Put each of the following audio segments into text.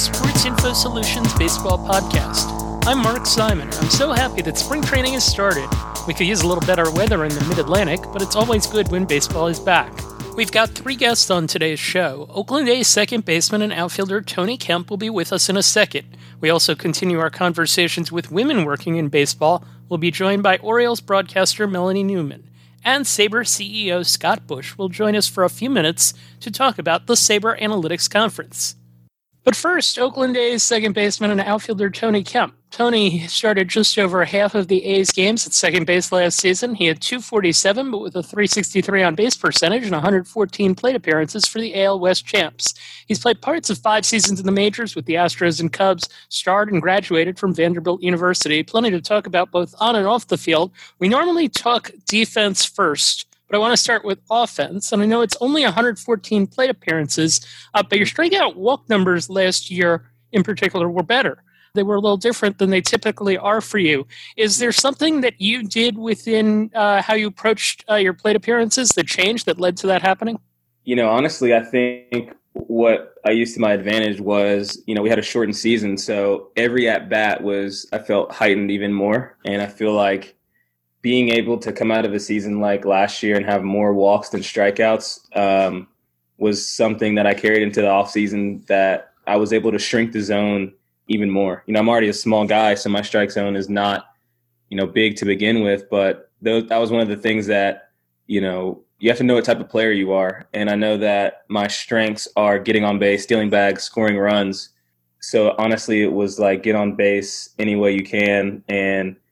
Sports Info Solutions Baseball Podcast. I'm Mark Simon. I'm so happy that spring training has started. We could use a little better weather in the mid Atlantic, but it's always good when baseball is back. We've got three guests on today's show. Oakland A's second baseman and outfielder Tony Kemp will be with us in a second. We also continue our conversations with women working in baseball. We'll be joined by Orioles broadcaster Melanie Newman and SABR CEO Scott Bush will join us for a few minutes to talk about the SABR Analytics Conference. But first, Oakland A's second baseman and outfielder Tony Kemp. Tony started just over half of the A's games at second base last season. He had 247, but with a 363 on base percentage and 114 plate appearances for the AL West champs. He's played parts of five seasons in the majors with the Astros and Cubs, starred and graduated from Vanderbilt University. Plenty to talk about both on and off the field. We normally talk defense first but I want to start with offense. And I know it's only 114 plate appearances, uh, but your strikeout walk numbers last year in particular were better. They were a little different than they typically are for you. Is there something that you did within uh, how you approached uh, your plate appearances that changed that led to that happening? You know, honestly, I think what I used to my advantage was, you know, we had a shortened season, so every at bat was I felt heightened even more, and I feel like being able to come out of a season like last year and have more walks than strikeouts um, was something that I carried into the offseason that I was able to shrink the zone even more. You know, I'm already a small guy, so my strike zone is not, you know, big to begin with, but those, that was one of the things that, you know, you have to know what type of player you are. And I know that my strengths are getting on base, stealing bags, scoring runs. So honestly, it was like get on base any way you can and –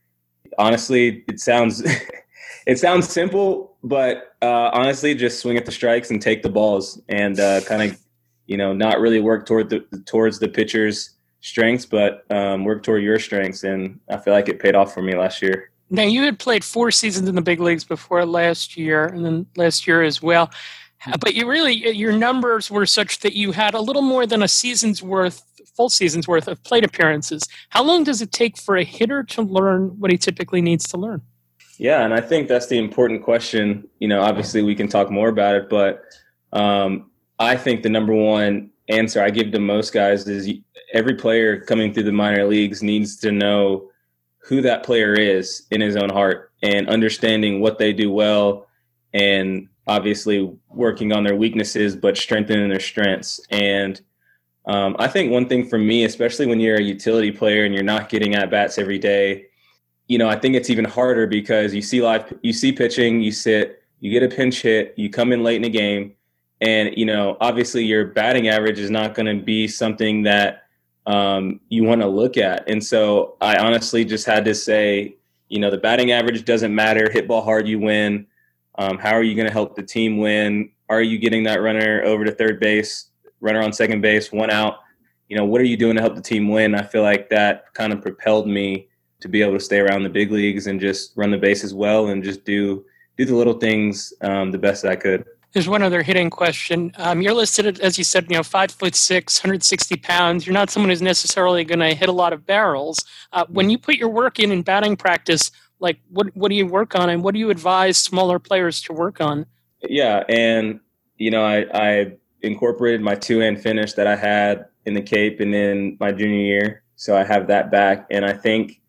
honestly, it sounds it sounds simple, but uh, honestly, just swing at the strikes and take the balls, and uh, kind of you know not really work toward the towards the pitcher's strengths, but um, work toward your strengths, and I feel like it paid off for me last year. Now you had played four seasons in the big leagues before last year, and then last year as well. But you really your numbers were such that you had a little more than a season's worth full season's worth of plate appearances. How long does it take for a hitter to learn what he typically needs to learn? Yeah, and I think that's the important question. You know, obviously we can talk more about it, but um, I think the number one answer I give to most guys is every player coming through the minor leagues needs to know who that player is in his own heart and understanding what they do well and obviously working on their weaknesses but strengthening their strengths and um, I think one thing for me, especially when you're a utility player and you're not getting at bats every day, you know, I think it's even harder because you see live, you see pitching, you sit, you get a pinch hit, you come in late in the game, and you know, obviously your batting average is not going to be something that um, you want to look at. And so I honestly just had to say, you know, the batting average doesn't matter. Hit ball hard, you win. Um, how are you going to help the team win? Are you getting that runner over to third base? Runner on second base, one out. You know, what are you doing to help the team win? I feel like that kind of propelled me to be able to stay around the big leagues and just run the bases well and just do do the little things um, the best that I could. There's one other hitting question. Um, you're listed as you said, you know, five foot six, 160 pounds. You're not someone who's necessarily going to hit a lot of barrels. Uh, when you put your work in in batting practice, like what what do you work on, and what do you advise smaller players to work on? Yeah, and you know, I I incorporated my two hand finish that I had in the Cape and in my junior year. So I have that back, and I think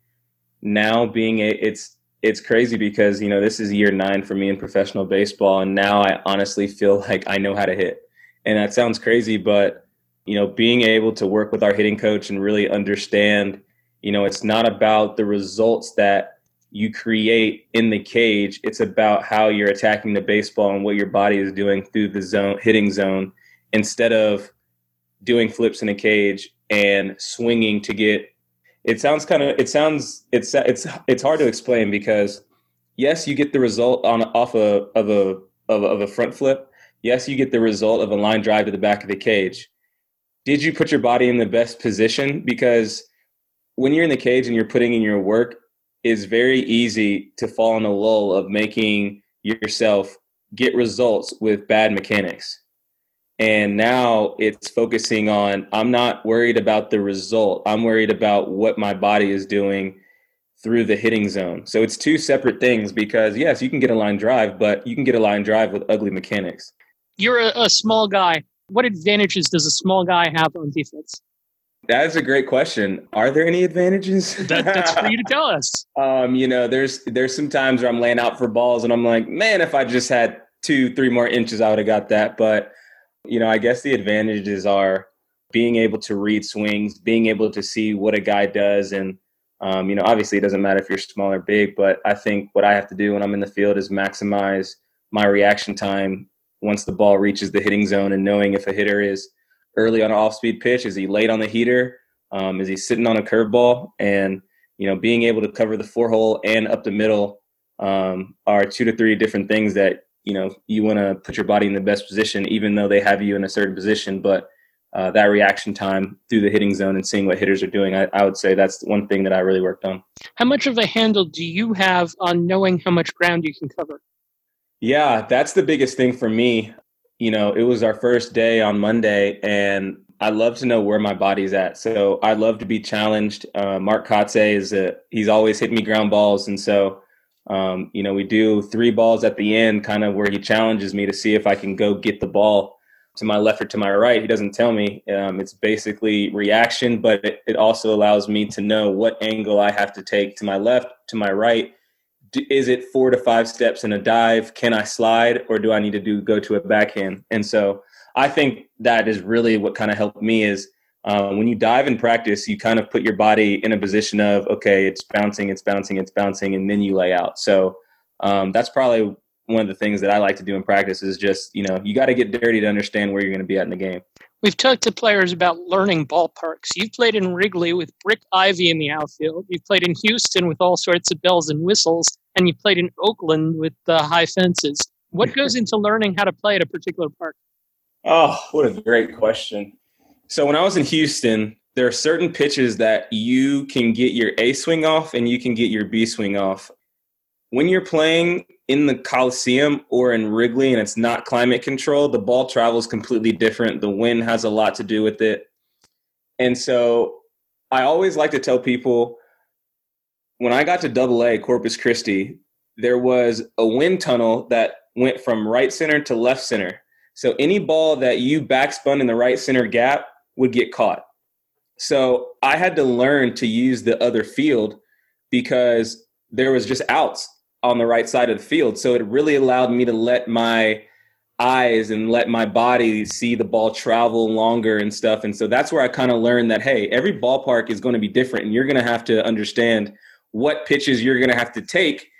now being a it's it's crazy because you know this is year nine for me in professional baseball, and now I honestly feel like I know how to hit. And that sounds crazy, but you know, being able to work with our hitting coach and really understand, you know, it's not about the results that you create in the cage. It's about how you're attacking the baseball and what your body is doing through the zone, hitting zone, instead of doing flips in a cage and swinging to get it sounds kind of it sounds it's it's it's hard to explain because yes you get the result on off a, of a of a, of a front flip yes you get the result of a line drive to the back of the cage did you put your body in the best position because when you're in the cage and you're putting in your work it's very easy to fall in a lull of making yourself get results with bad mechanics and now it's focusing on, I'm not worried about the result. I'm worried about what my body is doing through the hitting zone. So it's two separate things because, yes, you can get a line drive, but you can get a line drive with ugly mechanics. You're a, a small guy. What advantages does a small guy have on defense? That's a great question. Are there any advantages? that, that's for you to tell us. Um, you know, there's there's some times where I'm laying out for balls and I'm like, man, if I just had two, three more inches, I would have got that. But you know, I guess the advantages are being able to read swings, being able to see what a guy does, and um, you know, obviously it doesn't matter if you're small or big, but I think what I have to do when I'm in the field is maximize my reaction time once the ball reaches the hitting zone and knowing if a hitter is early on an off-speed pitch, is he late on the heater, um, is he sitting on a curveball, and you know, being able to cover the four hole and up the middle um, are two to three different things that you know you want to put your body in the best position, even though they have you in a certain position, but uh, that reaction time through the hitting zone and seeing what hitters are doing, I, I, would say that's one thing that I really worked on. How much of a handle do you have on knowing how much ground you can cover? Yeah, that's the biggest thing for me. You know, it was our first day on Monday, and I love to know where my body's at. So I love to be challenged. Uh, Mark Kotsay is a, he's always hitting me ground balls, and so um, you know we do three balls at the end, kind of where he challenges me to see if I can go get the ball to my left or to my right. He doesn't tell me. Um, it's basically reaction, but it, it, also allows me to know what angle I have to take to my left, to my right. Is it four to five steps in a dive? Can I slide, or do I need to do go to a backhand? And so I think that is really what kind of helped me is um, when you dive in practice, you kind of put your body in a position of okay, it's bouncing, it's bouncing, it's bouncing, and then you lay out. So um, that's probably one of the things that I like to do in practice is just, you know, you got to get dirty to understand where you're going to be at in the game. We've talked to players about learning ballparks. You've played in Wrigley with brick ivy in the outfield. You've played in Houston with all sorts of bells and whistles, and you played in Oakland with uh, high fences. What goes into learning how to play at a particular park? Oh, what a great question. So when I was in Houston, there are certain pitches that you can get your A swing off and you can get your B swing off. When you're playing in the Coliseum or in Wrigley and it's not climate control, the ball travels completely different. The wind has a lot to do with it. And so I always like to tell people when I got to double A Corpus Christi, there was a wind tunnel that went from right center to left center. So any ball that you backspun in the right center gap would get caught. So I had to learn to use the other field because there was just outs on the right side of the field. So it really allowed me to let my eyes and let my body see the ball travel longer and stuff. And so that's where I kind of learned that, hey, every ballpark is going to be different and you're going to have to understand what pitches you're going to have to take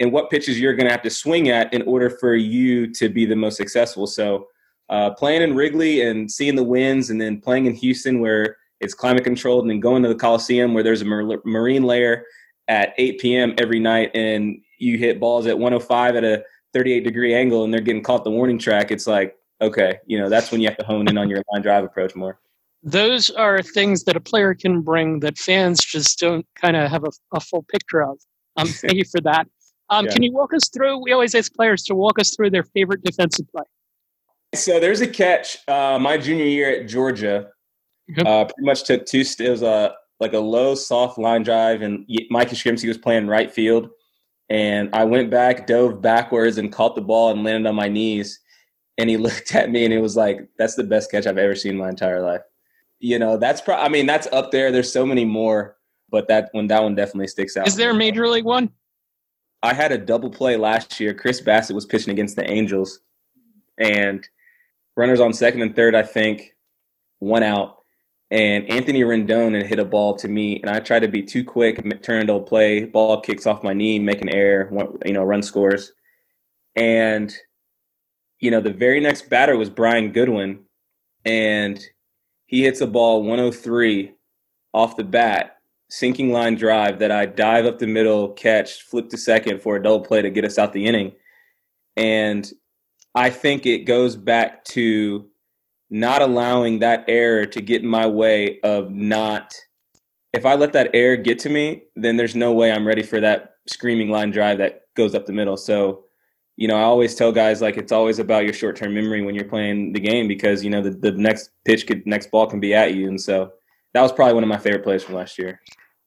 and what pitches you're going to have to swing at in order for you to be the most successful. So uh, playing in Wrigley and seeing the winds and then playing in Houston where it's climate controlled and then going to the Coliseum where there's a marine layer at 8 p.m. every night and you hit balls at 105 at a 38 degree angle and they're getting caught the warning track, it's like, okay, you know, that's when you have to hone in on your line drive approach more. Those are things that a player can bring that fans just don't kind of have a, a, full picture of. Um, thank you for that. Um, yeah. Can you walk us through? We always ask players to walk us through their favorite defensive play. So there's a catch uh, my junior year at Georgia. Uh, pretty much took two. It was a like a low, soft line drive, and Mike Yastrzemski was playing right field and I went back, dove backwards, and caught the ball and landed on my knees. And he looked at me and he was like, "That's the best catch I've ever seen in my entire life." You know, that's pro- I mean, that's up there. There's so many more, but that one, that one definitely sticks out. Is there a major league one? I had a double play last year. Chris Bassitt was pitching against the Angels, and runners on second and third, I think, one out and Anthony Rendon had hit a ball to me, and I tried to be too quick, turned to play, ball kicks off my knee, make an error, you know, run scores. And, you know, the very next batter was Brian Goodwin, and he hits a ball 103 off the bat, sinking line drive that I dive up the middle, catch, flip to second for a double play to get us out the inning. And I think it goes back to not allowing that error to get in my way of not if I let that error get to me, then there's no way I'm ready for that screaming line drive that goes up the middle. So, you know, I always tell guys like it's always about your short term memory when you're playing the game because, you know, the, the next pitch could next ball can be at you. And so that was probably one of my favorite plays from last year.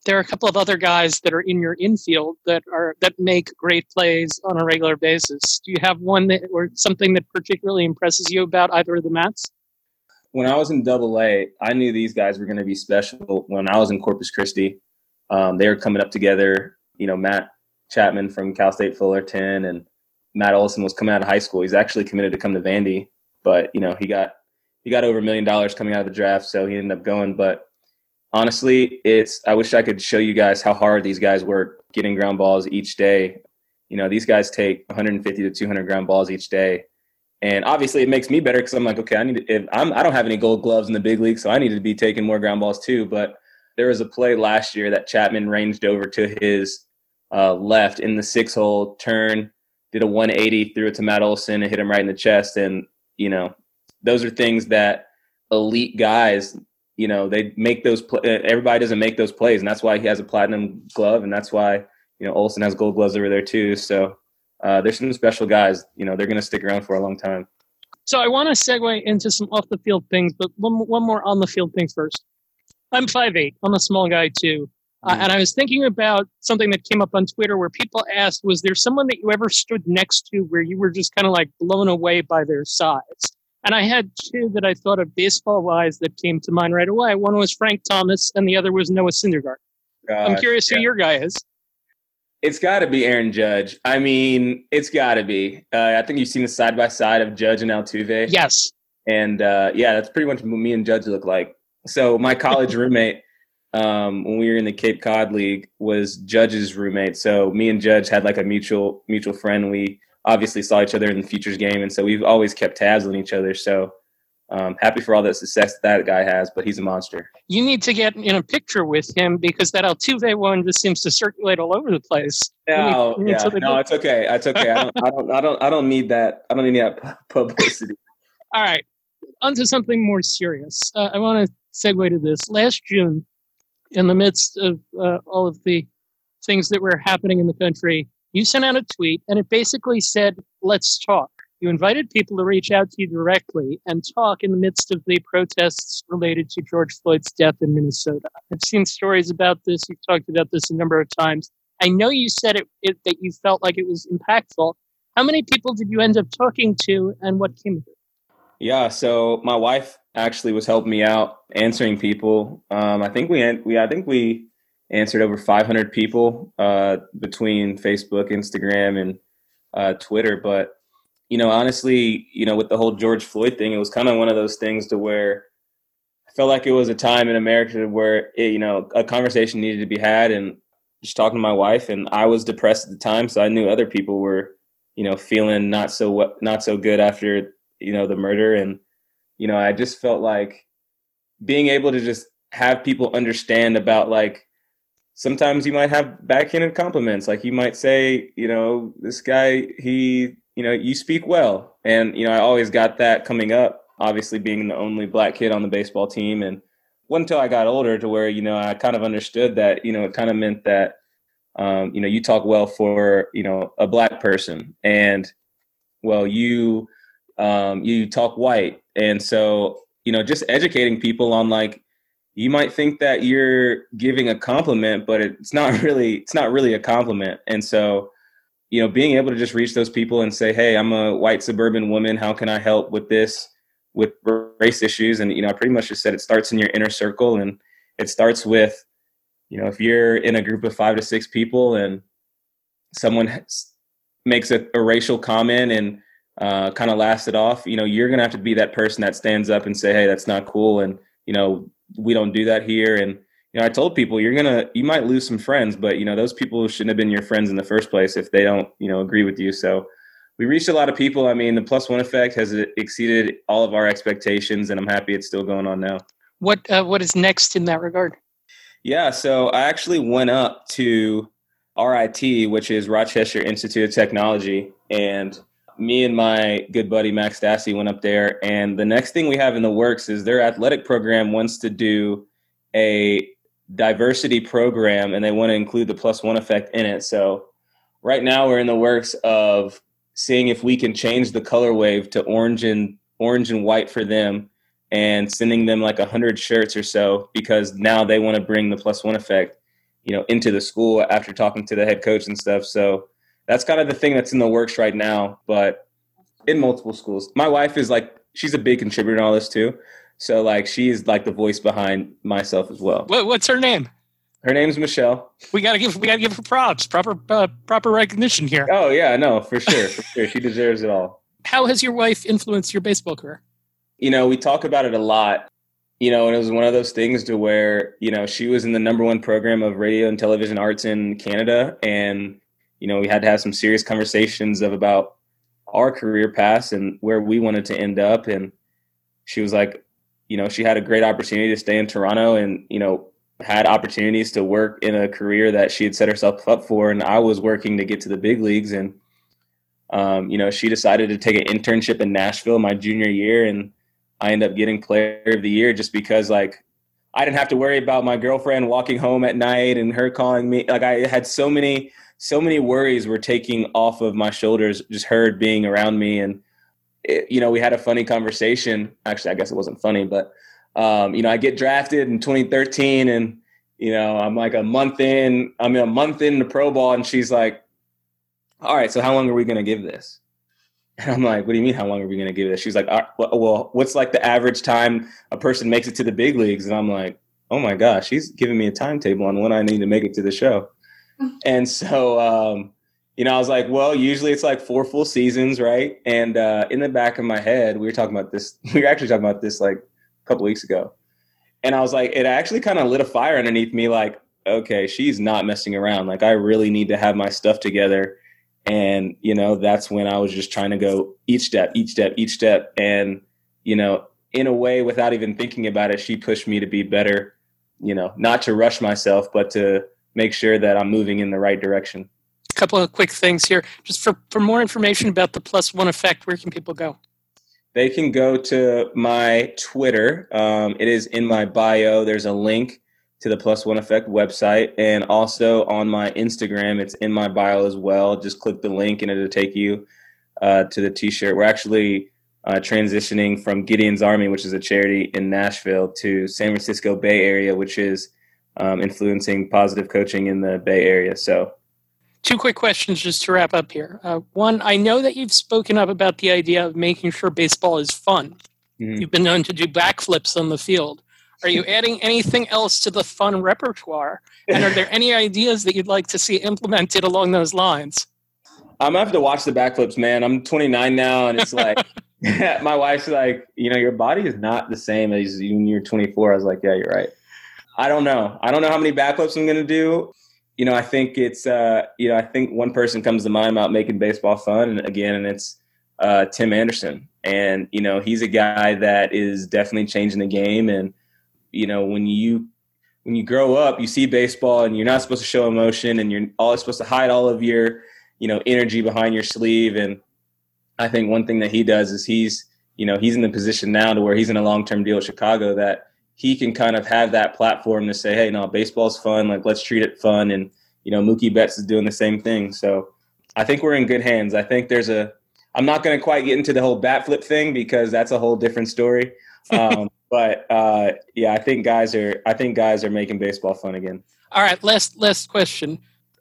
There are a couple of other guys that are in your infield that are that make great plays on a regular basis. Do you have one that or something that particularly impresses you about either of the Matts? when I was in Double A, I knew these guys were going to be special. When I was in Corpus Christi, um, they were coming up together. You know, Matt Chapman from Cal State Fullerton and Matt Olson was coming out of high school. He's actually committed to come to Vandy, but you know he got he got over a million dollars coming out of the draft, so he ended up going. But honestly, it's I wish I could show you guys how hard these guys work getting ground balls each day. You know, these guys take 150 to 200 ground balls each day, and obviously it makes me better because I'm like, okay, I need to, if I'm I don't have any Gold Gloves in the big league, so I need to be taking more ground balls too. But there was a play last year that Chapman ranged over to his uh, left in the six hole turn, did a 180, threw it to Matt Olson and hit him right in the chest. And, you know, those are things that elite guys, you know, they make those, pl- uh, everybody doesn't make those plays. And that's why he has a platinum glove. And that's why, you know, Olson has gold gloves over there too. So uh, there's some special guys, you know, they're going to stick around for a long time. So I want to segue into some off the field things, but one, one more on the field thing first. I'm 5'8. I'm a small guy too. Uh, mm-hmm. and I was thinking about something that came up on Twitter where people asked, was there someone that you ever stood next to where you were just kind of like blown away by their size? And I had two that I thought of baseball wise that came to mind right away. One was Frank Thomas, and the other was Noah Syndergaard. Gosh, I'm curious yeah. who your guy is. It's got to be Aaron Judge. I mean, it's got to be. Uh, I think you've seen the side by side of Judge and Altuve. Yes. And uh, yeah, that's pretty much what me and Judge look like. So my college roommate um, when we were in the Cape Cod League was Judge's roommate. So me and Judge had like a mutual mutual friend. We obviously saw each other in the futures game, and so we've always kept tabs on each other. So um, happy for all the success that guy has, but he's a monster. You need to get in a picture with him because that Altuve one just seems to circulate all over the place. No, need, yeah, no, it's okay. It's okay. I don't, I don't, I don't, I don't need that. I don't need that publicity. all right, onto something more serious. Uh, I want to segue to this. Last June, in the midst of uh, all of the things that were happening in the country, you sent out a tweet and it basically said, let's talk. You invited people to reach out to you directly and talk in the midst of the protests related to George Floyd's death in Minnesota. I've seen stories about this. You've talked about this a number of times. I know you said it, it that you felt like it was impactful. How many people did you end up talking to and what came of it? Yeah, so my wife actually was helping me out answering people. Um, I think we we I think we answered over 500 people uh, between Facebook, Instagram, and uh, Twitter. But you know, honestly, you know, with the whole George Floyd thing, it was kind of one of those things to where I felt like it was a time in America where it, you know a conversation needed to be had, and just talking to my wife, and I was depressed at the time, so I knew other people were you know feeling not so not so good after you know the murder. And you know i just felt like being able to just have people understand about like sometimes you might have backhanded compliments. Like you might say you know this guy he you know you speak well. And you know i always got that coming up obviously being the only black kid on the baseball team. And until i got older to where you know i kind of understood that you know it kind of meant that um, you know you talk well for you know a black person. And well you um, you talk white. And so you know just educating people on like you might think that you're giving a compliment but it's not really it's not really a compliment. And so you know being able to just reach those people and say hey i'm a white suburban woman. How can i help with this with race issues? And you know i pretty much just said it starts in your inner circle and it starts with you know if you're in a group of five to six people and someone makes a, a racial comment and uh, kind of laughs it off, you know, you're gonna have to be that person that stands up and say, "Hey, that's not cool," and you know, we don't do that here. And you know, I told people you're gonna, you might lose some friends, but you know, those people shouldn't have been your friends in the first place if they don't, you know, agree with you. So we reached a lot of people. I mean, the plus one effect has exceeded all of our expectations, and I'm happy it's still going on now. What uh, What is next in that regard? Yeah, so I actually went up to RIT, which is Rochester Institute of Technology, and me and my good buddy Max Stassi went up there, and the next thing we have in the works is their athletic program wants to do a diversity program, and they want to include the plus one effect in it. So right now we're in the works of seeing if we can change the colorway to orange and orange and white for them, and sending them like a hundred shirts or so because now they want to bring the plus one effect, you know, into the school after talking to the head coach and stuff. So that's kind of the thing that's in the works right now, but in multiple schools. My wife is like, she's a big contributor in all this too. So like she's like the voice behind myself as well. What, what's her name? Her name's Michelle. We gotta give we gotta give her props, proper uh, proper recognition here. Oh yeah, no, for sure, for sure, she deserves it all. How has your wife influenced your baseball career? You know, we talk about it a lot. You know, and it was one of those things to where you know she was in the number one program of radio and television arts in Canada, and you know we had to have some serious conversations of about our career paths and where we wanted to end up. And she was like, you know, she had a great opportunity to stay in Toronto, and you know had opportunities to work in a career that she had set herself up for. And i was working to get to the big leagues. And um, you know she decided to take an internship in nashville my junior year. And i ended up getting player of the year just because like i didn't have to worry about my girlfriend walking home at night and her calling me. Like i had so many so many worries were taking off of my shoulders just her being around me and it, you know we had a funny conversation actually i guess it wasn't funny but um, you know, I get drafted in 2013 and, you know, I'm like a month in, I'm a month in the pro ball and she's like, all right, so how long are we going to give this? And I'm like, what do you mean? How long are we going to give this? She's like, well, what's like the average time a person makes it to the big leagues? And I'm like, oh my gosh, she's giving me a timetable on when I need to make it to the show. And so, um, you know, I was like, well, usually it's like four full seasons, right? And uh, in the back of my head, we were talking about this. We were actually talking about this like a couple weeks ago. And I was like, it actually kind of lit a fire underneath me like, okay, she's not messing around. Like I really need to have my stuff together. And, you know, that's when I was just trying to go each step, each step, each step. And, you know, in a way, without even thinking about it, she pushed me to be better, you know, not to rush myself, but to make sure that I'm moving in the right direction. A couple of quick things here. Just for, for more information about the plus one effect, where can people go? they can go to my Twitter. Um, it is in my bio. There's a link to the Plus One Effect website, and also on my Instagram, it's in my bio as well. Just click the link, and it'll take you uh, to the T-shirt. We're actually uh, transitioning from Gideon's Army, which is a charity in Nashville, to San Francisco Bay Area, which is um, influencing positive coaching in the Bay Area. So two quick questions just to wrap up here. Uh, one, I know that you've spoken up about the idea of making sure baseball is fun. Mm-hmm. You've been known to do backflips on the field. Are you adding anything else to the fun repertoire? And are there any ideas that you'd like to see implemented along those lines? I'm gonna have to watch the backflips, man. I'm 29 now, and it's like my wife's like, you know, your body is not the same as when you're 24. I was like, yeah, you're right. I don't know. I don't know how many backflips I'm gonna do. You know, I think it's, uh, you know, I think one person comes to mind about making baseball fun, and again, and it's uh, Tim Anderson, and you know, he's a guy that is definitely changing the game, and you know, when you when you grow up, you see baseball, and you're not supposed to show emotion, and you're always supposed to hide all of your, you know, energy behind your sleeve, and I think one thing that he does is he's, you know, he's in the position now to where he's in a long term deal with Chicago that he can kind of have that platform to say, hey, no, baseball's fun. Like, let's treat it fun. And, you know, Mookie Betts is doing the same thing. So I think we're in good hands. I think there's a, I'm not going to quite get into the whole bat flip thing because that's a whole different story. Um, but uh, yeah, I think guys are, I think guys are making baseball fun again. All right. Last, last question.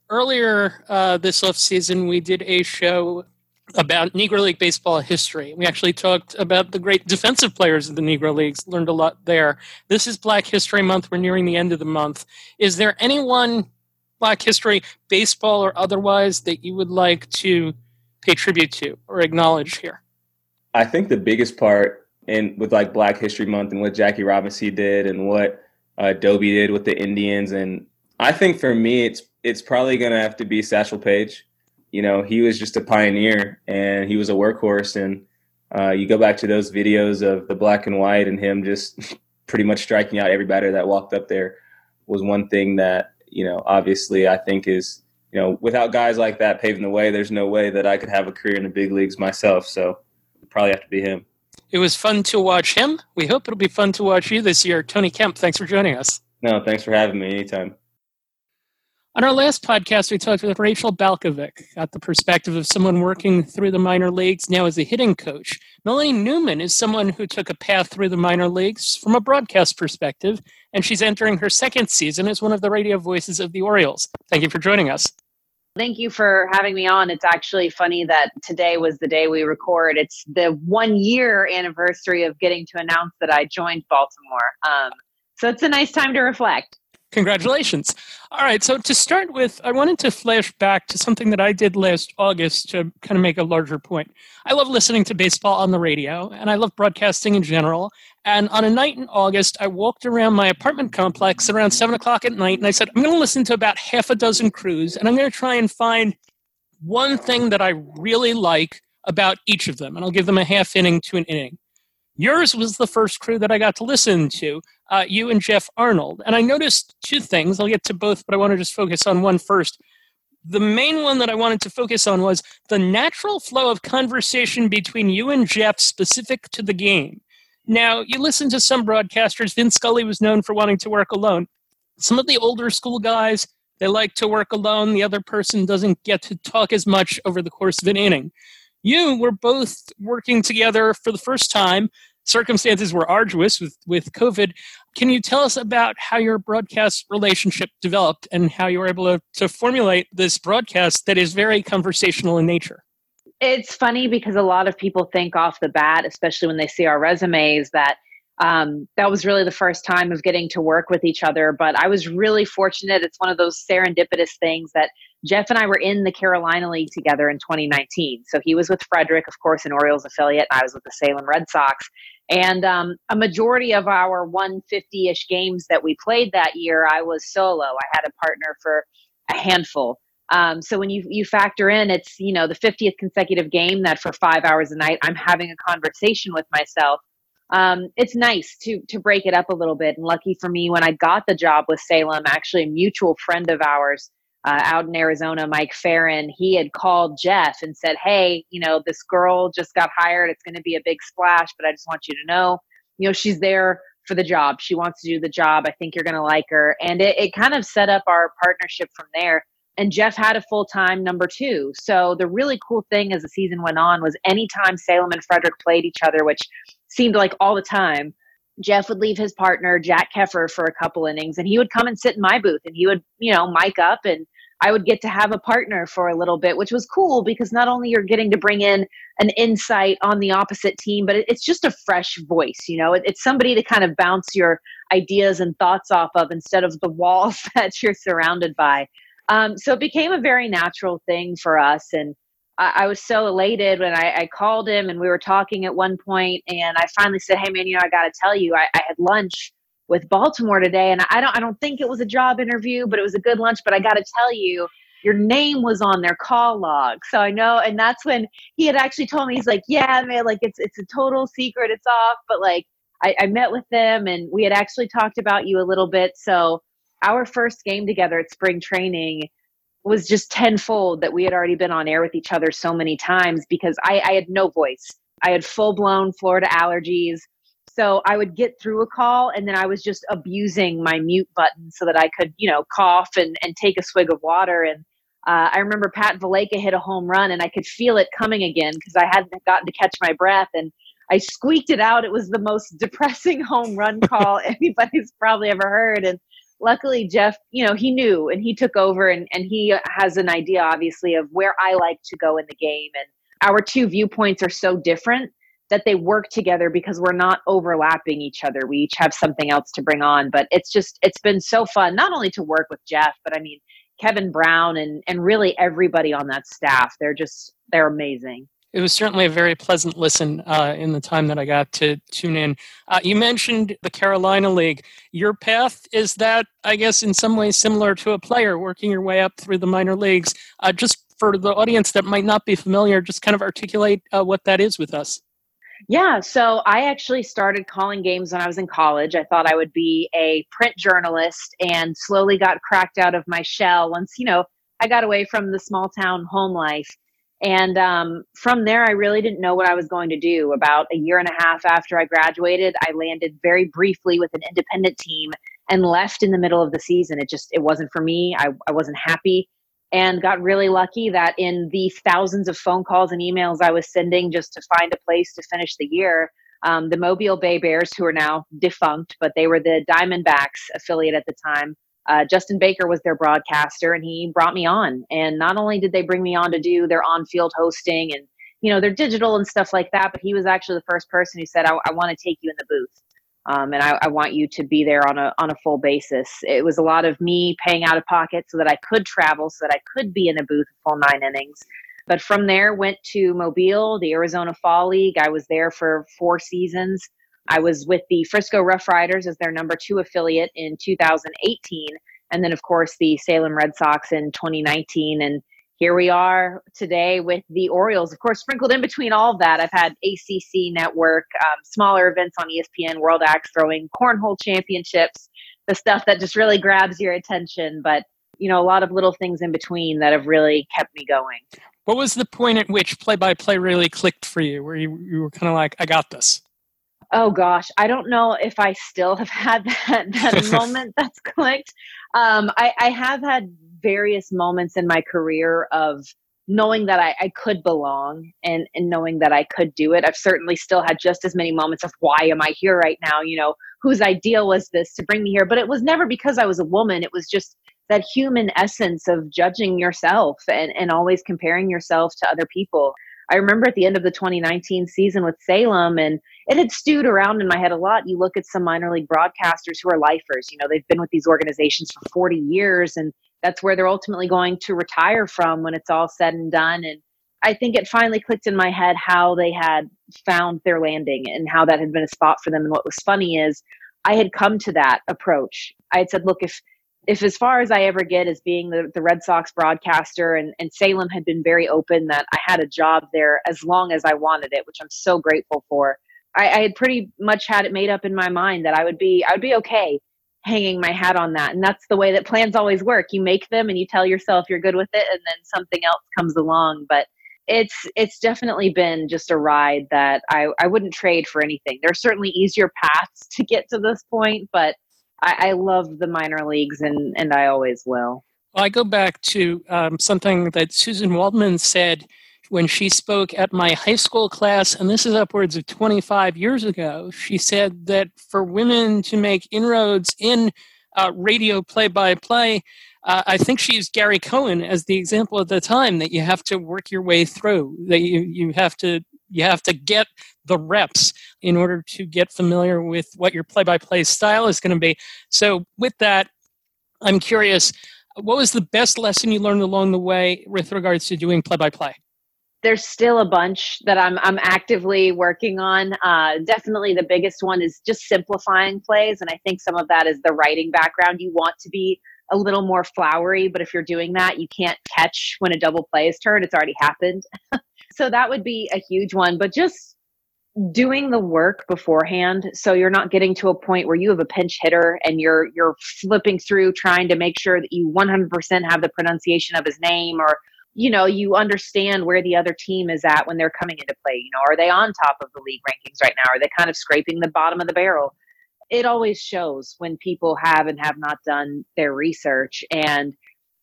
Earlier uh, this off season, we did a show about Negro League baseball history. We actually talked about the great defensive players of the Negro Leagues, learned a lot there. This is Black History Month. We're nearing the end of the month. Is there anyone, Black History, baseball or otherwise, that you would like to pay tribute to or acknowledge here? I think the biggest part in with like Black History Month and what Jackie Robinson did and what uh, Doby did with the Indians, and I think for me, it's it's probably going to have to be Satchel Paige you know, he was just a pioneer and he was a workhorse. And uh, you go back to those videos of the black and white and him just pretty much striking out every batter that walked up there was one thing that, you know, obviously I think is, you know, without guys like that paving the way, there's no way that I could have a career in the big leagues myself. So probably have to be him. It was fun to watch him. We hope it'll be fun to watch you this year. Tony Kemp, thanks for joining us. No, thanks for having me anytime. On our last podcast, we talked with Rachel Balkovec, got the perspective of someone working through the minor leagues now as a hitting coach. Melanie Newman is someone who took a path through the minor leagues from a broadcast perspective, and she's entering her second season as one of the radio voices of the Orioles. Thank you for joining us. Thank you for having me on. It's actually funny that today was the day we record. It's the one year anniversary of getting to announce that I joined Baltimore. Um, so it's a nice time to reflect. Congratulations. All right, so to start with, I wanted to flash back to something that I did last August to kind of make a larger point. I love listening to baseball on the radio, and I love broadcasting in general. And on a night in August, I walked around my apartment complex around 7 o'clock at night, and I said, I'm going to listen to about half a dozen crews, and I'm going to try and find one thing that I really like about each of them, and I'll give them a half inning to an inning. Yours was the first crew that I got to listen to, uh, you and Geoff Arnold. And I noticed two things. I'll get to both, but I want to just focus on one first. The main one that I wanted to focus on was the natural flow of conversation between you and Geoff specific to the game. Now, you listen to some broadcasters, Vin Scully was known for wanting to work alone. Some of the older school guys, they like to work alone. The other person doesn't get to talk as much over the course of an inning. You were both working together for the first time circumstances were arduous with, with COVID. Can you tell us about how your broadcast relationship developed and how you were able to, to formulate this broadcast that is very conversational in nature? It's funny because a lot of people think off the bat, especially when they see our resumes, that um, that was really the first time of getting to work with each other. But I was really fortunate. It's one of those serendipitous things that Geoff and I were in the Carolina League together in 2019. So he was with Frederick, of course, an Orioles affiliate, I was with the Salem Red Sox. And um, a majority of our 150 ish games that we played that year, I was solo. I had a partner for a handful. Um, so when you you factor in, it's you know the 50th consecutive game that for five hours a night I'm having a conversation with myself. Um, it's nice to to break it up a little bit. And lucky for me, when I got the job with Salem, actually a mutual friend of ours uh, out in Arizona, Mike Farron, he had called Geoff and said, Hey, you know, this girl just got hired. It's going to be a big splash, but I just want you to know, you know, she's there for the job. She wants to do the job. I think you're going to like her. And it, it kind of set up our partnership from there. And Geoff had a full time number two. So the really cool thing as the season went on was anytime Salem and Frederick played each other, which seemed like all the time, Geoff would leave his partner, Jack Keffer, for a couple innings, and he would come and sit in my booth and he would, you know, mic up and I would get to have a partner for a little bit, which was cool because not only you're getting to bring in an insight on the opposite team, but it's just a fresh voice. You know, it's somebody to kind of bounce your ideas and thoughts off of instead of the walls that you're surrounded by. Um, so it became a very natural thing for us. And I, I was so elated when I, I, called him and we were talking at one point, and I finally said, "Hey, man, you know, I got to tell you, I, I had lunch." With Baltimore today, and I don't I don't think it was a job interview, but it was a good lunch. But I got to tell you, your name was on their call log, so I know. And that's when he had actually told me he's like, yeah, man, like it's it's a total secret, it's off. But like I, I met with them, and we had actually talked about you a little bit. So our first game together at spring training was just tenfold that we had already been on air with each other so many times because I, I had no voice. I had full blown Florida allergies. So I would get through a call and then I was just abusing my mute button so that I could, you know, cough and, and take a swig of water. And uh, I remember Pat Valaika hit a home run and I could feel it coming again because I hadn't gotten to catch my breath. And I squeaked it out. It was the most depressing home run call anybody's probably ever heard. And luckily, Geoff, you know, he knew and he took over and, and he has an idea, obviously, of where I like to go in the game. And our two viewpoints are so different that they work together because we're not overlapping each other. We each have something else to bring on, but it's just it's been so fun not only to work with Geoff, but I mean Kevin Brown and and really everybody on that staff. They're just they're amazing. It was certainly a very pleasant listen uh, in the time that I got to tune in. Uh, you mentioned the Carolina League. Your path is that, I guess, in some ways similar to a player working your way up through the minor leagues. Uh, just for the audience that might not be familiar, just kind of articulate uh, what that is with us. Yeah, so I actually started calling games when I was in college. I thought I would be a print journalist and slowly got cracked out of my shell once, you know, I got away from the small town home life. And um, from there, I really didn't know what I was going to do. About a year and a half after I graduated, I landed very briefly with an independent team and left in the middle of the season. It just, it wasn't for me. I, I wasn't happy and got really lucky that in the thousands of phone calls and emails I was sending just to find a place to finish the year, um, the Mobile Bay Bears, who are now defunct, but they were the Diamondbacks affiliate at the time, uh, Justin Baker was their broadcaster, and he brought me on. And not only did they bring me on to do their on-field hosting and you know their digital and stuff like that, but he was actually the first person who said, "I, I want to take you in the booth." Um, and I, I, want you to be there on a on a full basis. It was a lot of me paying out of pocket so that I could travel, so that I could be in a booth full nine innings. But from there, went to Mobile, the Arizona Fall League. I was there for four seasons. I was with the Frisco Rough Riders as their number two affiliate in 2018, and then of course the Salem Red Sox in 2019. And here we are today with the Orioles. Of course, sprinkled in between all of that, I've had ACC Network, um, smaller events on ESPN, World Axe Throwing, Cornhole Championships, the stuff that just really grabs your attention. But you know, a lot of little things in between that have really kept me going. What was the point at which play by play really clicked for you, where you, you were kind of like, I got this? Oh gosh, I don't know if I still have had that, that moment that's clicked. Um, I, I have had various moments in my career of knowing that I, I could belong and, and knowing that I could do it. I've certainly still had just as many moments of why am I here right now? You know, whose idea was this to bring me here? But it was never because I was a woman. It was just that human essence of judging yourself and, and always comparing yourself to other people. I remember at the end of the 2019 season with Salem, and it had stewed around in my head a lot. You look at some minor league broadcasters who are lifers, you know, they've been with these organizations for 40 years, and that's where they're ultimately going to retire from when it's all said and done. And I think it finally clicked in my head how they had found their landing and how that had been a spot for them. And what was funny is I had come to that approach. I had said, look, if if as far as I ever get as being the, the Red Sox broadcaster and, and Salem had been very open that I had a job there as long as I wanted it, which I'm so grateful for. I, I had pretty much had it made up in my mind that I would be I would be okay hanging my hat on that. And that's the way that plans always work. You make them and you tell yourself you're good with it and then something else comes along. But it's it's definitely been just a ride that I, I wouldn't trade for anything. There's certainly easier paths to get to this point, but I, I love the minor leagues and, and I always will. Well, I go back to um, something that Suzyn Waldman said when she spoke at my high school class, and this is upwards of 25 years ago, she said that for women to make inroads in uh, radio play by play, I think she used Gary Cohen as the example at the time that you have to work your way through, that you, you have to you have to get the reps in order to get familiar with what your play by play style is going to be. So, with that, I'm curious what was the best lesson you learned along the way with regards to doing play by play? There's still a bunch that I'm I'm actively working on. Uh, definitely the biggest one is just simplifying plays, and I think some of that is the writing background. You want to be a little more flowery, but if you're doing that, you can't catch when a double play is turned. It's already happened. so that would be a huge one. But just doing the work beforehand so you're not getting to a point where you have a pinch hitter and you're you're flipping through trying to make sure that you 100% have the pronunciation of his name or you know, you understand where the other team is at when they're coming into play. You know, are they on top of the league rankings right now? Are they kind of scraping the bottom of the barrel? It always shows when people have and have not done their research. And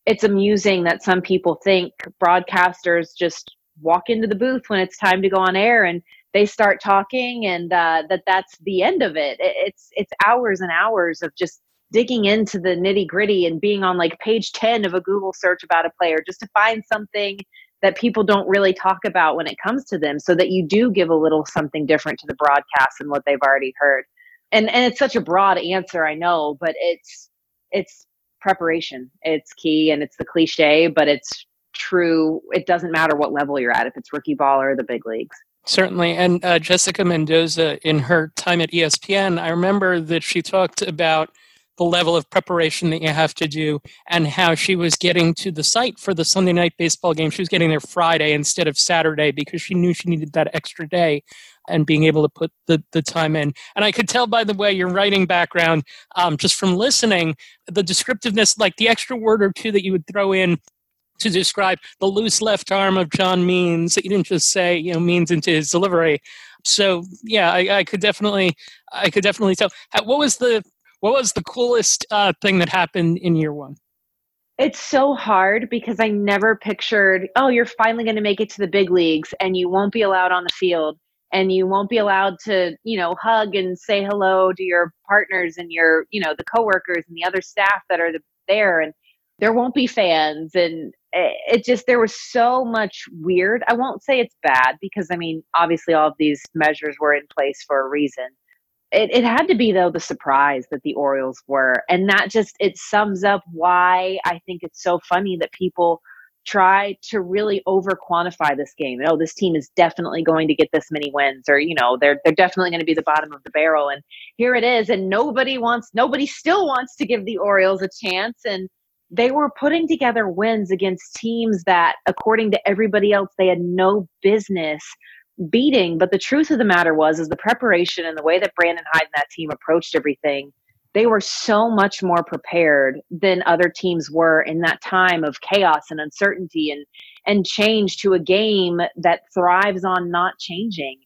it's amusing that some people think broadcasters just walk into the booth when it's time to go on air and they start talking and uh, that that's the end of it. It's it's hours and hours of just digging into the nitty gritty and being on like page 10 of a Google search about a player just to find something that people don't really talk about when it comes to them so that you do give a little something different to the broadcast than what they've already heard. And and it's such a broad answer, I know, but it's it's preparation. It's key and it's the cliche, but it's true. It doesn't matter what level you're at, if it's rookie ball or the big leagues. Certainly. And uh, Jessica Mendoza, in her time at ESPN, I remember that she talked about the level of preparation that you have to do and how she was getting to the site for the Sunday night baseball game. She was getting there Friday instead of Saturday because she knew she needed that extra day and being able to put the, the time in. And I could tell by the way your writing background, um, just from listening, the descriptiveness, like the extra word or two that you would throw in to describe the loose left arm of John Means. That you didn't just say, you know, Means into his delivery. So yeah, I, I could definitely, I could definitely tell. What was the what was the coolest uh, thing that happened in year one? It's so hard because I never pictured, oh, you're finally going to make it to the big leagues and you won't be allowed on the field and you won't be allowed to, you know, hug and say hello to your partners and your, you know, the coworkers and the other staff that are there and there won't be fans and it just there was so much weird i won't say it's bad because i mean obviously all of these measures were in place for a reason it, it had to be though the surprise that the orioles were and that just it sums up why i think it's so funny that people try to really over quantify this game. Oh this team is definitely going to get this many wins or you know they're they're definitely going to be the bottom of the barrel and here it is and nobody wants nobody still wants to give the orioles a chance and they were putting together wins against teams that, according to everybody else, they had no business beating. But the truth of the matter was, is the preparation and the way that Brandon Hyde and that team approached everything, they were so much more prepared than other teams were in that time of chaos and uncertainty and and change to a game that thrives on not changing.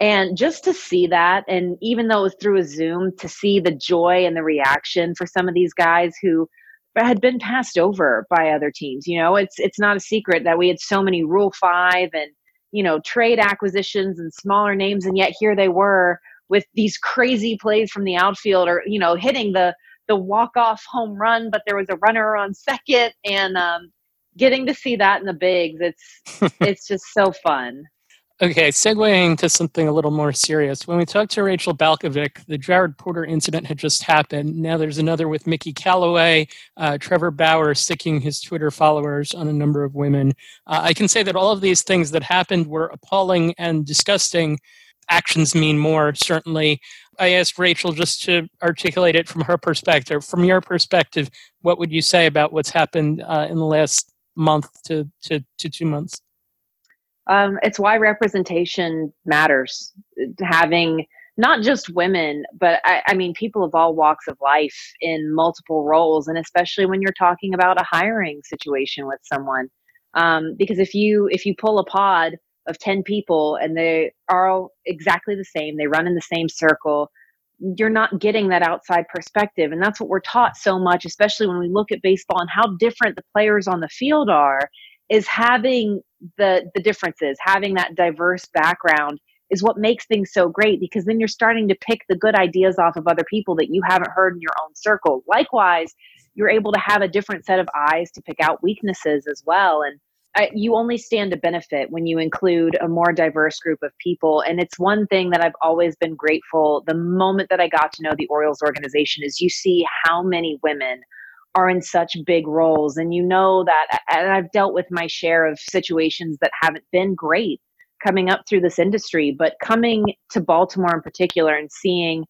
And just to see that, and even though it was through a Zoom, to see the joy and the reaction for some of these guys who had been passed over by other teams. You know, it's it's not a secret that we had so many Rule Five and you know trade acquisitions and smaller names, and yet here they were with these crazy plays from the outfield, or you know, hitting the the walk off home run, but there was a runner on second, and um, getting to see that in the bigs, it's it's just so fun. Okay, segueing to something a little more serious. When we talked to Rachel Balkovec, the Jared Porter incident had just happened. Now there's another with Mickey Callaway, uh, Trevor Bauer sticking his Twitter followers on a number of women. Uh, I can say that all of these things that happened were appalling and disgusting. Actions mean more, certainly. I asked Rachel just to articulate it from her perspective. From your perspective, what would you say about what's happened uh, in the last month to, to, to two months? Um, it's why representation matters. Having not just women, but I, I, mean, people of all walks of life in multiple roles, and especially when you're talking about a hiring situation with someone. Um, because if you if you pull a pod of ten people and they are all exactly the same, they run in the same circle, you're not getting that outside perspective, and that's what we're taught so much, especially when we look at baseball and how different the players on the field are is having the the differences. Having that diverse background is what makes things so great because then you're starting to pick the good ideas off of other people that you haven't heard in your own circle. Likewise you're able to have a different set of eyes to pick out weaknesses as well. And I, you only stand to benefit when you include a more diverse group of people. And it's one thing that i've always been grateful the moment that i got to know the orioles organization is you see how many women are in such big roles and you know that and I've dealt with my share of situations that haven't been great coming up through this industry but coming to Baltimore in particular and seeing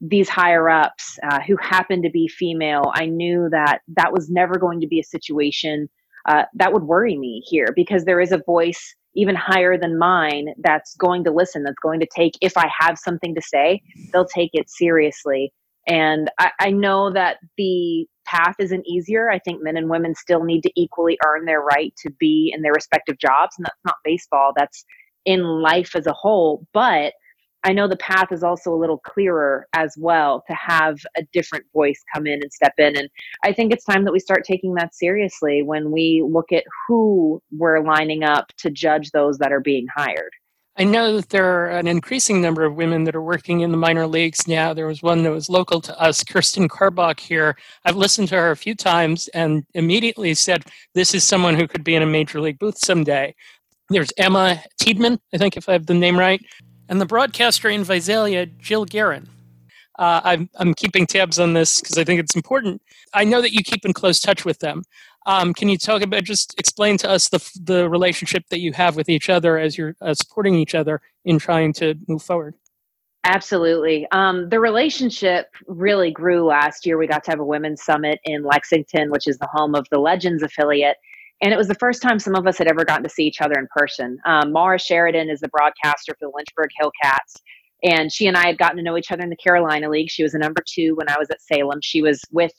these higher ups uh, who happen to be female I knew that that was never going to be a situation uh, that would worry me here because there is a voice even higher than mine that's going to listen that's going to take if I have something to say they'll take it seriously and I, I, know that the path isn't easier. I think men and women still need to equally earn their right to be in their respective jobs. And that's not baseball, that's in life as a whole. But I know the path is also a little clearer as well to have a different voice come in and step in. And I think it's time that we start taking that seriously when we look at who we're lining up to judge those that are being hired. I know that there are an increasing number of women that are working in the minor leagues now. There was one that was local to us, Kirsten Karbach here. I've listened to her a few times and immediately said, This is someone who could be in a major league booth someday. There's Emma Tiedemann, I think if I have the name right, and the broadcaster in Visalia, Jill Guerin. Uh, I'm, I'm keeping tabs on this because I think it's important. I know that you keep in close touch with them. Um, can you talk about just explain to us the the relationship that you have with each other as you're uh, supporting each other in trying to move forward? Absolutely. Um, the relationship really grew last year. We got to have a women's summit in Lexington, which is the home of the Legends affiliate. And it was the first time some of us had ever gotten to see each other in person. Um, Mara Sheridan is the broadcaster for the Lynchburg Hillcats. And she and I had gotten to know each other in the Carolina League. She was a number two when I was at Salem. She was with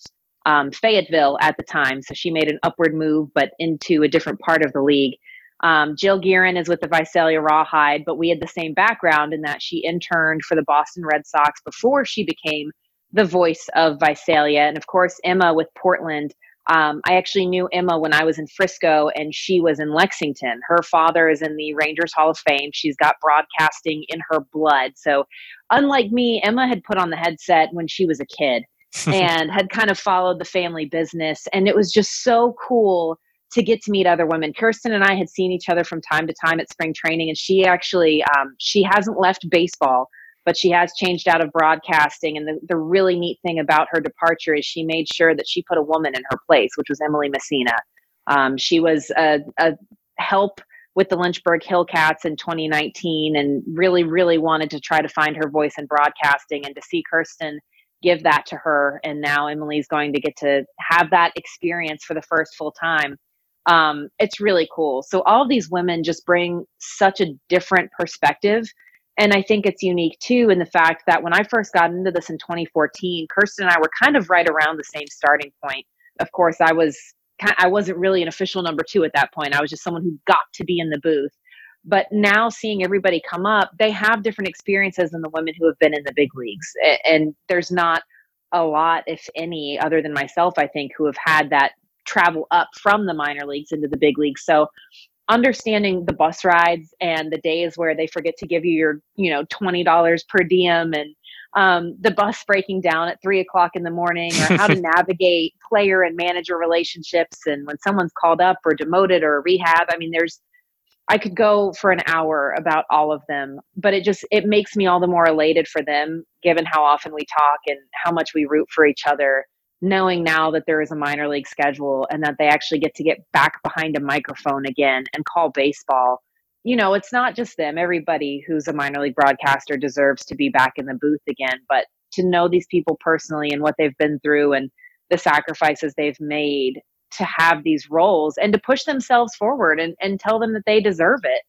um, Fayetteville at the time. So she made an upward move, but into a different part of the league. Um, Jill Guerin is with the Visalia Rawhide, but we had the same background in that she interned for the Boston Red Sox before she became the voice of Visalia. And of course, Emma with Portland. Um, I actually knew Emma when I was in Frisco and she was in Lexington. Her father is in the Rangers Hall of Fame. She's got broadcasting in her blood. So, unlike me, Emma had put on the headset when she was a kid and had kind of followed the family business. And it was just so cool to get to meet other women. Kirsten and I had seen each other from time to time at spring training, and she actually um, she hasn't left baseball, but she has changed out of broadcasting. And the, the really neat thing about her departure is she made sure that she put a woman in her place, which was Emily Messina. Um, she was a, a help with the Lynchburg Hillcats in 2019 and really, really wanted to try to find her voice in broadcasting and to see Kirsten give that to her. And now Emily's going to get to have that experience for the first full time. Um, it's really cool. So all these women just bring such a different perspective. And I think it's unique too in the fact that when I first got into this in 2014, Kirsten and I were kind of right around the same starting point. Of course, I was I wasn't really an official number two at that point. I was just someone who got to be in the booth. But now seeing everybody come up, they have different experiences than the women who have been in the big leagues. And there's not a lot, if any, other than myself, I think, who have had that travel up from the minor leagues into the big leagues. So understanding the bus rides and the days where they forget to give you your, you know, $20 per diem and um, the bus breaking down at three o'clock in the morning or how to navigate player and manager relationships and when someone's called up or demoted or rehab i mean there's i could go for an hour about all of them but it just it makes me all the more elated for them given how often we talk and how much we root for each other knowing now that there is a minor league schedule and that they actually get to get back behind a microphone again and call baseball you know, it's not just them. Everybody who's a minor league broadcaster deserves to be back in the booth again. But to know these people personally and what they've been through and the sacrifices they've made to have these roles and to push themselves forward and, and tell them that they deserve it.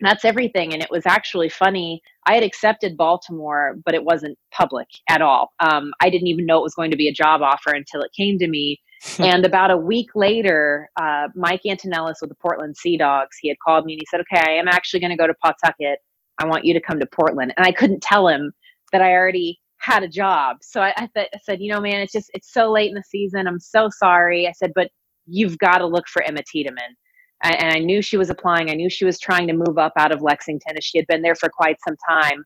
And that's everything. And it was actually funny. I had accepted Baltimore, but it wasn't public at all. Um, I didn't even know it was going to be a job offer until it came to me and about a week later, uh, Mike Antonellis with the Portland Sea Dogs, he had called me and he said, "Okay, I am actually going to go to Pawtucket. I want you to come to Portland." And I couldn't tell him that I already had a job. So I, I, th- I said, "You know, man, it's just it's so late in the season. I'm so sorry." I said, "But you've got to look for Emma Tiedemann." and I knew she was applying. I knew she was trying to move up out of Lexington, as she had been there for quite some time.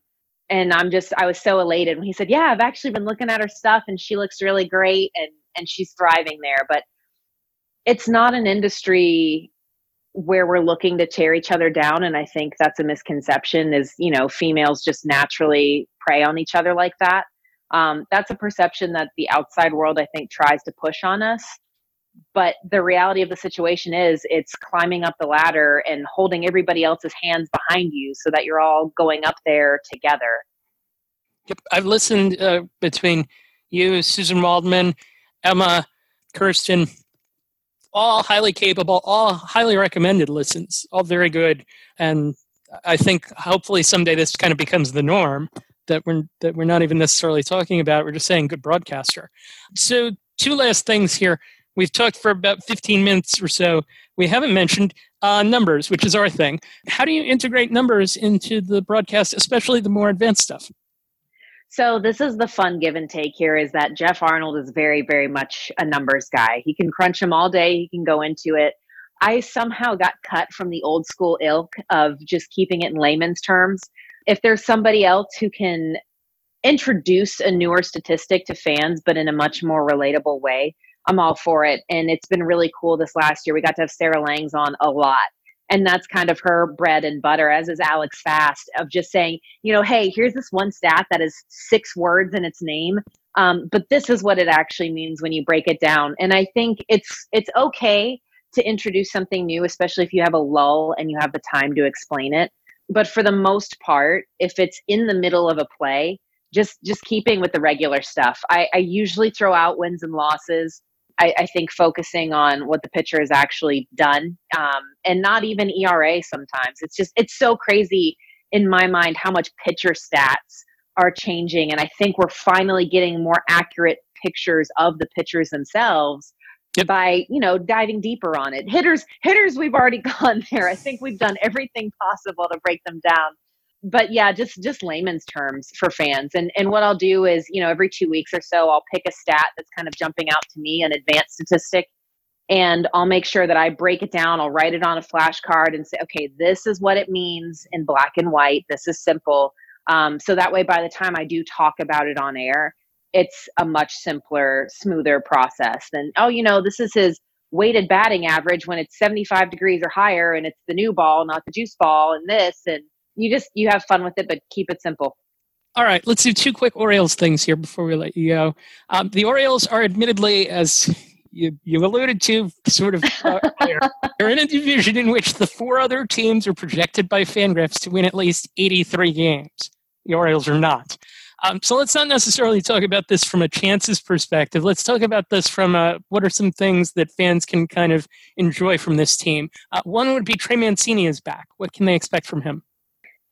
And I'm just, I was so elated when he said, "Yeah, I've actually been looking at her stuff, and she looks really great." And and she's thriving there. But it's not an industry where we're looking to tear each other down. And I think that's a misconception is, you know, females just naturally prey on each other like that. Um, that's a perception that the outside world, I think, tries to push on us. But the reality of the situation is it's climbing up the ladder and holding everybody else's hands behind you so that you're all going up there together. Yep. I've listened uh, between you, Suzyn Waldman, Emma, Kirsten, all highly capable, all highly recommended listens, all very good. And I think hopefully someday this kind of becomes the norm that we're that we're not even necessarily talking about. We're just saying good broadcaster. So two last things here. We've talked for about 15 minutes or so. We haven't mentioned uh, numbers, which is our thing. How do you integrate numbers into the broadcast, especially the more advanced stuff? So this is the fun give and take here is that Geoff Arnold is very, very much a numbers guy. He can crunch them all day. He can go into it. I somehow got cut from the old school ilk of just keeping it in layman's terms. If there's somebody else who can introduce a newer statistic to fans, but in a much more relatable way, I'm all for it. And it's been really cool this last year. We got to have Sarah Langs on a lot and that's kind of her bread and butter as is alex fast of just saying you know hey here's this one stat that is six words in its name um, but this is what it actually means when you break it down and i think it's it's okay to introduce something new especially if you have a lull and you have the time to explain it but for the most part if it's in the middle of a play just just keeping with the regular stuff i, I usually throw out wins and losses I, I, think focusing on what the pitcher has actually done um, and not even ERA sometimes. It's just, it's so crazy in my mind how much pitcher stats are changing. And I think we're finally getting more accurate pictures of the pitchers themselves yep. by, you know, diving deeper on it. Hitters, hitters, we've already gone there. I think we've done everything possible to break them down but yeah, just just layman's terms for fans. And and what I'll do is, you know, every two weeks or so, I'll pick a stat that's kind of jumping out to me, an advanced statistic, and I'll make sure that I break it down. I'll write it on a flashcard and say, okay, this is what it means in black and white. This is simple. Um, so that way, by the time I do talk about it on air, it's a much simpler, smoother process than, oh, you know, this is his weighted batting average when it's 75 degrees or higher and it's the new ball, not the juice ball, and this. And you just, you have fun with it, but keep it simple. All right, let's do two quick Orioles things here before we let you go. Um, the Orioles are admittedly, as you, you alluded to, sort of, uh, they're in a division in which the four other teams are projected by Fangraphs to win at least 83 games. The Orioles are not. Um, so let's not necessarily talk about this from a chances perspective. Let's talk about this from a, what are some things that fans can kind of enjoy from this team. Uh, one would be Trey Mancini is back. What can they expect from him?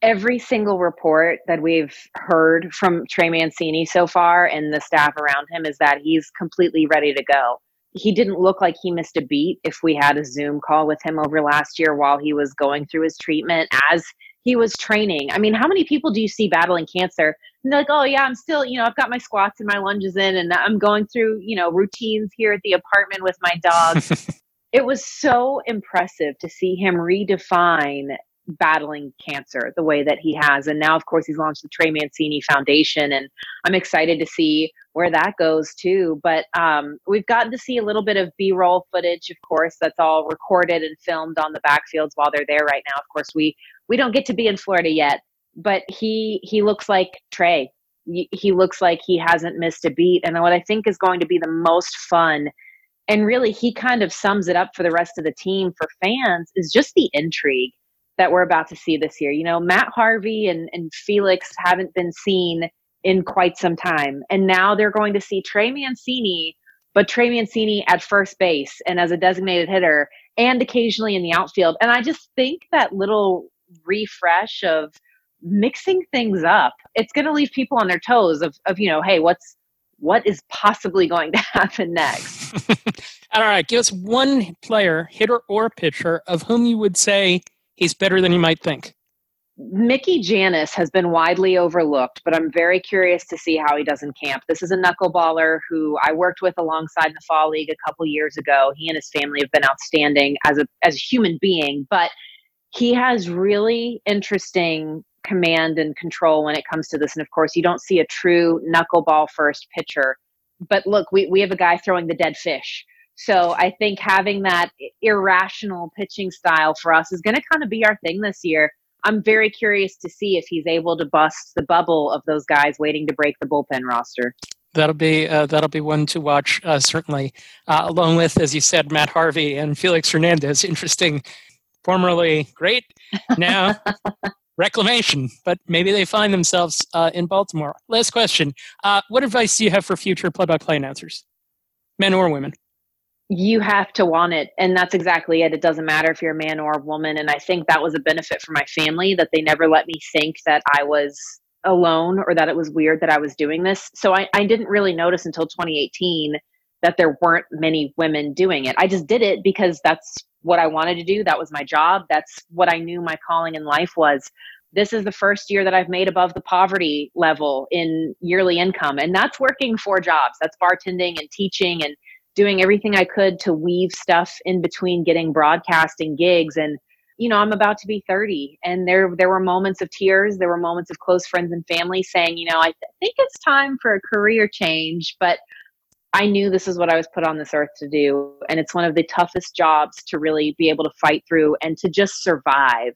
Every single report that we've heard from Trey Mancini so far and the staff around him is that he's completely ready to go. He didn't look like he missed a beat if we had a Zoom call with him over last year while he was going through his treatment as he was training. I mean, how many people do you see battling cancer? And they're like, oh, yeah, I'm still, you know, I've got my squats and my lunges in, and I'm going through, you know, routines here at the apartment with my dog. it was so impressive to see him redefine battling cancer the way that he has. And now, of course, he's launched the Trey Mancini Foundation, and I'm excited to see where that goes too. But um, we've gotten to see a little bit of B roll footage, of course, that's all recorded and filmed on the backfields while they're there right now. Of course, we we don't get to be in Florida yet, but he he looks like Trey. He looks like he hasn't missed a beat. And what I think is going to be the most fun, and really he kind of sums it up for the rest of the team for fans, is just the intrigue that we're about to see this year. You know, Matt Harvey and, and Felix haven't been seen in quite some time. And now they're going to see Trey Mancini, but Trey Mancini at first base and as a designated hitter and occasionally in the outfield. And I just think that little refresh of mixing things up, it's going to leave people on their toes of, of, you know, hey, what's, what is possibly going to happen next? All right, give us one player, hitter or pitcher, of whom you would say he's better than you might think. Mickey Jannis has been widely overlooked, but I'm very curious to see how he does in camp. This is a knuckleballer who I worked with alongside the fall league a couple years ago. He and his family have been outstanding as a as a human being, but he has really interesting command and control when it comes to this. And of course, you don't see a true knuckleball first pitcher. But look, we, we have a guy throwing the dead fish. So I think having that irrational pitching style for us is going to kind of be our thing this year. I'm very curious to see if he's able to bust the bubble of those guys waiting to break the bullpen roster. That'll be uh, that'll be one to watch uh, certainly, uh, along with as you said Matt Harvey and Felix Hernandez. Interesting, formerly great, now reclamation, but maybe they find themselves uh, in Baltimore. Last question: uh, What advice do you have for future play-by-play announcers, men or women? You have to want it and that's exactly it. It doesn't matter if you're a man or a woman and i think that was a benefit for my family that they never let me think that i was alone or that it was weird that i was doing this. So i, I didn't really notice until 2018 that there weren't many women doing it. I just did it because that's what i wanted to do. That was my job. That's what i knew my calling in life was. This is the first year that I've made above the poverty level in yearly income. And that's working four jobs. That's bartending and teaching and doing everything I could to weave stuff in between getting broadcasting gigs. And you know, I'm about to be 30 and there there were moments of tears, there were moments of close friends and family saying, you know, I th- think it's time for a career change, but I knew this is what I was put on this earth to do. And it's one of the toughest jobs to really be able to fight through and to just survive.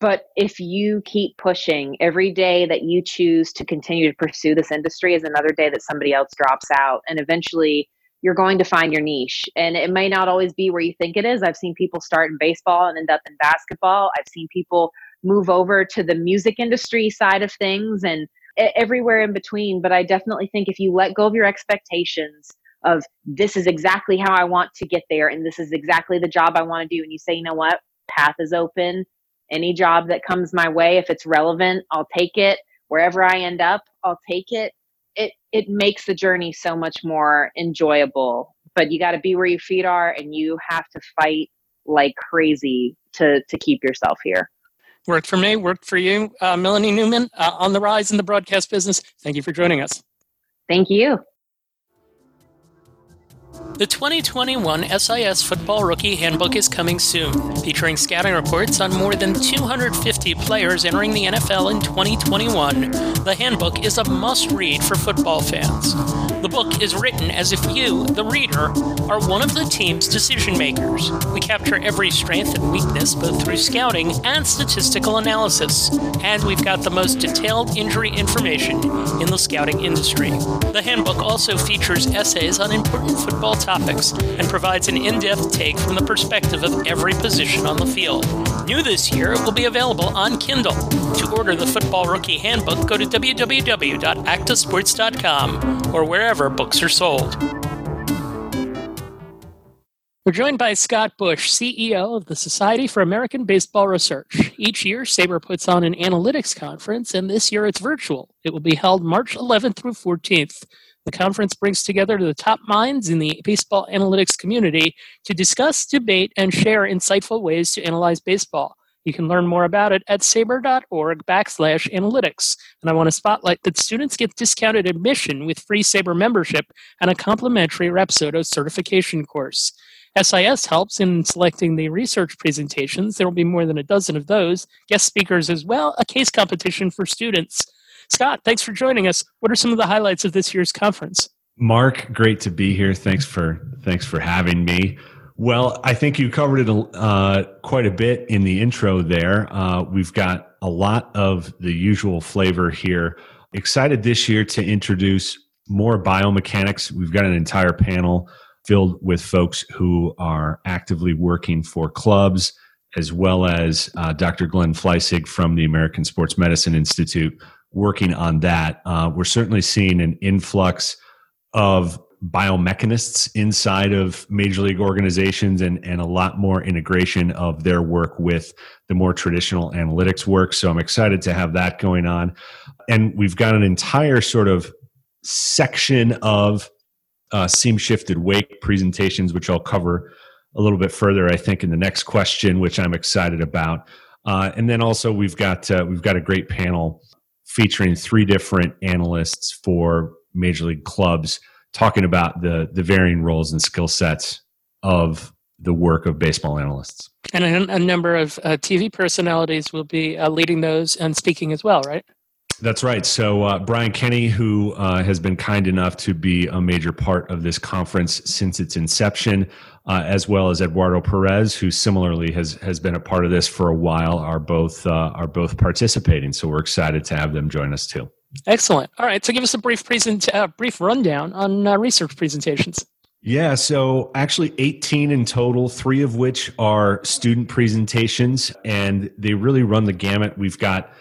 But if you keep pushing, every day that you choose to continue to pursue this industry is another day that somebody else drops out. And eventually you're going to find your niche. And it may not always be where you think it is. I've seen people start in baseball and end up in basketball. I've seen people move over to the music industry side of things and everywhere in between. But I definitely think if you let go of your expectations of this is exactly how I want to get there and this is exactly the job I want to do, and you say, you know what, path is open. Any job that comes my way, if it's relevant, I'll take it. Wherever I end up, I'll take it it it makes the journey so much more enjoyable but you got to be where your feet are and you have to fight like crazy to to keep yourself here. Worked for me worked for you uh, melanie newman uh, on the rise in the broadcast business. Thank you for joining us. Thank you The 2021 SIS Football Rookie Handbook is coming soon, featuring scouting reports on more than 250 players entering the NFL in 2021. The handbook is a must read for football fans. The book is written as if you, the reader, are one of the team's decision makers. We capture every strength and weakness both through scouting and statistical analysis, and we've got the most detailed injury information in the scouting industry. The handbook also features essays on important football topics and provides an in depth take from the perspective of every position on the field. New this year, it will be available on Kindle. To order the Football Rookie Handbook, go to www.actasports.com or wherever books are sold. We're joined by Scott Bush, CEO of the Society for American Baseball Research. Each year, SABR puts on an analytics conference, and this year it's virtual. It will be held March 11th through 14th. The conference brings together the top minds in the baseball analytics community to discuss, debate, and share insightful ways to analyze baseball. You can learn more about it at sabr.org backslash analytics. And I want to spotlight that students get discounted admission with free SABR membership and a complimentary Rapsodo certification course. SIS helps in selecting the research presentations. There will be more than a dozen of those, guest speakers as well, a case competition for students. Scott, thanks for joining us. What are some of the highlights of this year's conference? Mark, great to be here. Thanks for thanks for having me. Well, I think you covered it uh, quite a bit in the intro there. Uh, we've got a lot of the usual flavor here. Excited this year to introduce more biomechanics. We've got an entire panel filled with folks who are actively working for clubs, as well as uh, Dr. Glenn Fleisig from the American Sports Medicine Institute working on that. Uh, we're certainly seeing an influx of biomechanists inside of major league organizations and, and a lot more integration of their work with the more traditional analytics work. So I'm excited to have that going on. And we've got an entire sort of section of uh, seam shifted wake presentations, which I'll cover a little bit further, I think, in the next question, which I'm excited about. Uh, and then also we've got uh, we've got a great panel featuring three different analysts for major league clubs talking about the the varying roles and skill sets of the work of baseball analysts. And a, a number of uh, TV personalities will be uh, leading those and speaking as well, right? That's right. So uh, Brian Kenny, who uh, has been kind enough to be a major part of this conference since its inception, uh, as well as Eduardo Perez, who similarly has has been a part of this for a while, are both uh, are both participating. So we're excited to have them join us too. Excellent. All right. So give us a brief present, uh, brief rundown on uh, research presentations. Yeah, so actually 18 in total, three of which are student presentations, and they really run the gamut. We've got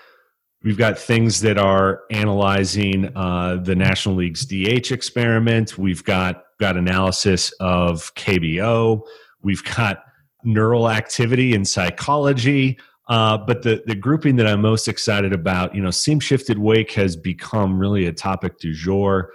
We've got things that are analyzing uh, the National League's DH experiment. We've got got analysis of KBO. We've got neural activity in psychology. Uh, but the the grouping that I'm most excited about, you know, seam shifted wake has become really a topic du jour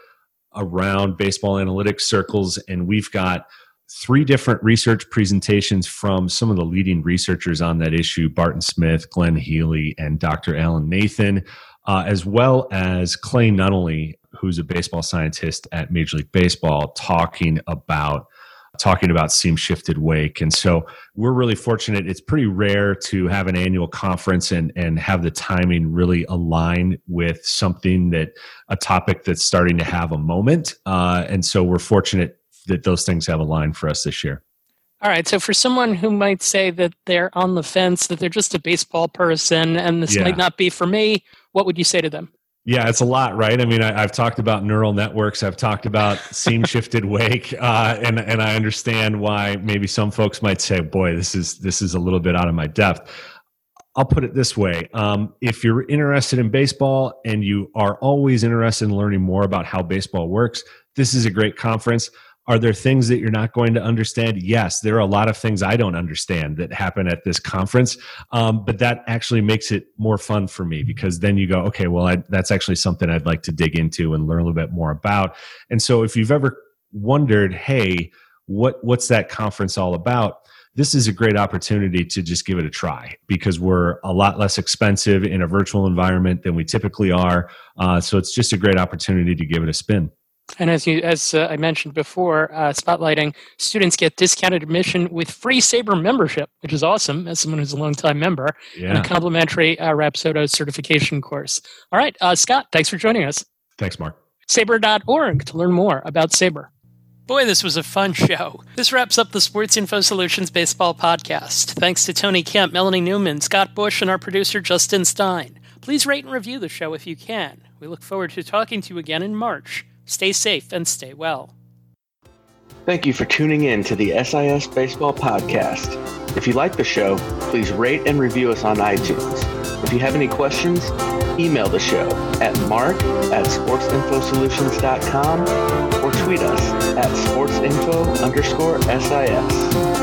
around baseball analytics circles, and we've got three different research presentations from some of the leading researchers on that issue Barton Smith, Glenn Healey, and Dr. Alan Nathan, uh, as well as Clay Nunnally, who's a baseball scientist at Major League Baseball, talking about talking about seam shifted wake and so we're really fortunate it's pretty rare to have an annual conference and and have the timing really align with something that a topic that's starting to have a moment uh, and so we're fortunate that those things have aligned for us this year. All right. So for someone who might say that they're on the fence, that they're just a baseball person and this yeah. might not be for me, what would you say to them? Yeah, it's a lot, right? I mean, I, have talked about neural networks. I've talked about seam shifted wake, uh, and and I understand why maybe some folks might say, "Boy, this is this is a little bit out of my depth." I'll put it this way: um, if you're interested in baseball and you are always interested in learning more about how baseball works, this is a great conference. Are there things that you're not going to understand? Yes, there are a lot of things I don't understand that happen at this conference, um, but that actually makes it more fun for me because then you go, okay, well, I, that's actually something I'd like to dig into and learn a little bit more about. And so, if you've ever wondered, hey, what what's that conference all about? This is a great opportunity to just give it a try because we're a lot less expensive in a virtual environment than we typically are. Uh, so it's just a great opportunity to give it a spin. And as you, as uh, I mentioned before, uh, spotlighting students get discounted admission with free SABR membership, which is awesome. As someone who's a longtime member, Yeah. and a complimentary uh, Rapsodo certification course. All right, uh, Scott, thanks for joining us. Thanks, Mark. SABR.org to learn more about SABR. Boy, this was a fun show. This wraps up the Sports Info Solutions Baseball Podcast. Thanks to Tony Kemp, Melanie Newman, Scott Bush, and our producer, Justin Stein. Please rate and review the show if you can. We look forward to talking to you again in March. Stay safe and stay well. Thank you for tuning in to the SIS Baseball Podcast. If you like the show, please rate and review us on iTunes. If you have any questions, email the show at mark at sportsinfosolutions.com or tweet us at sportsinfo underscore SIS.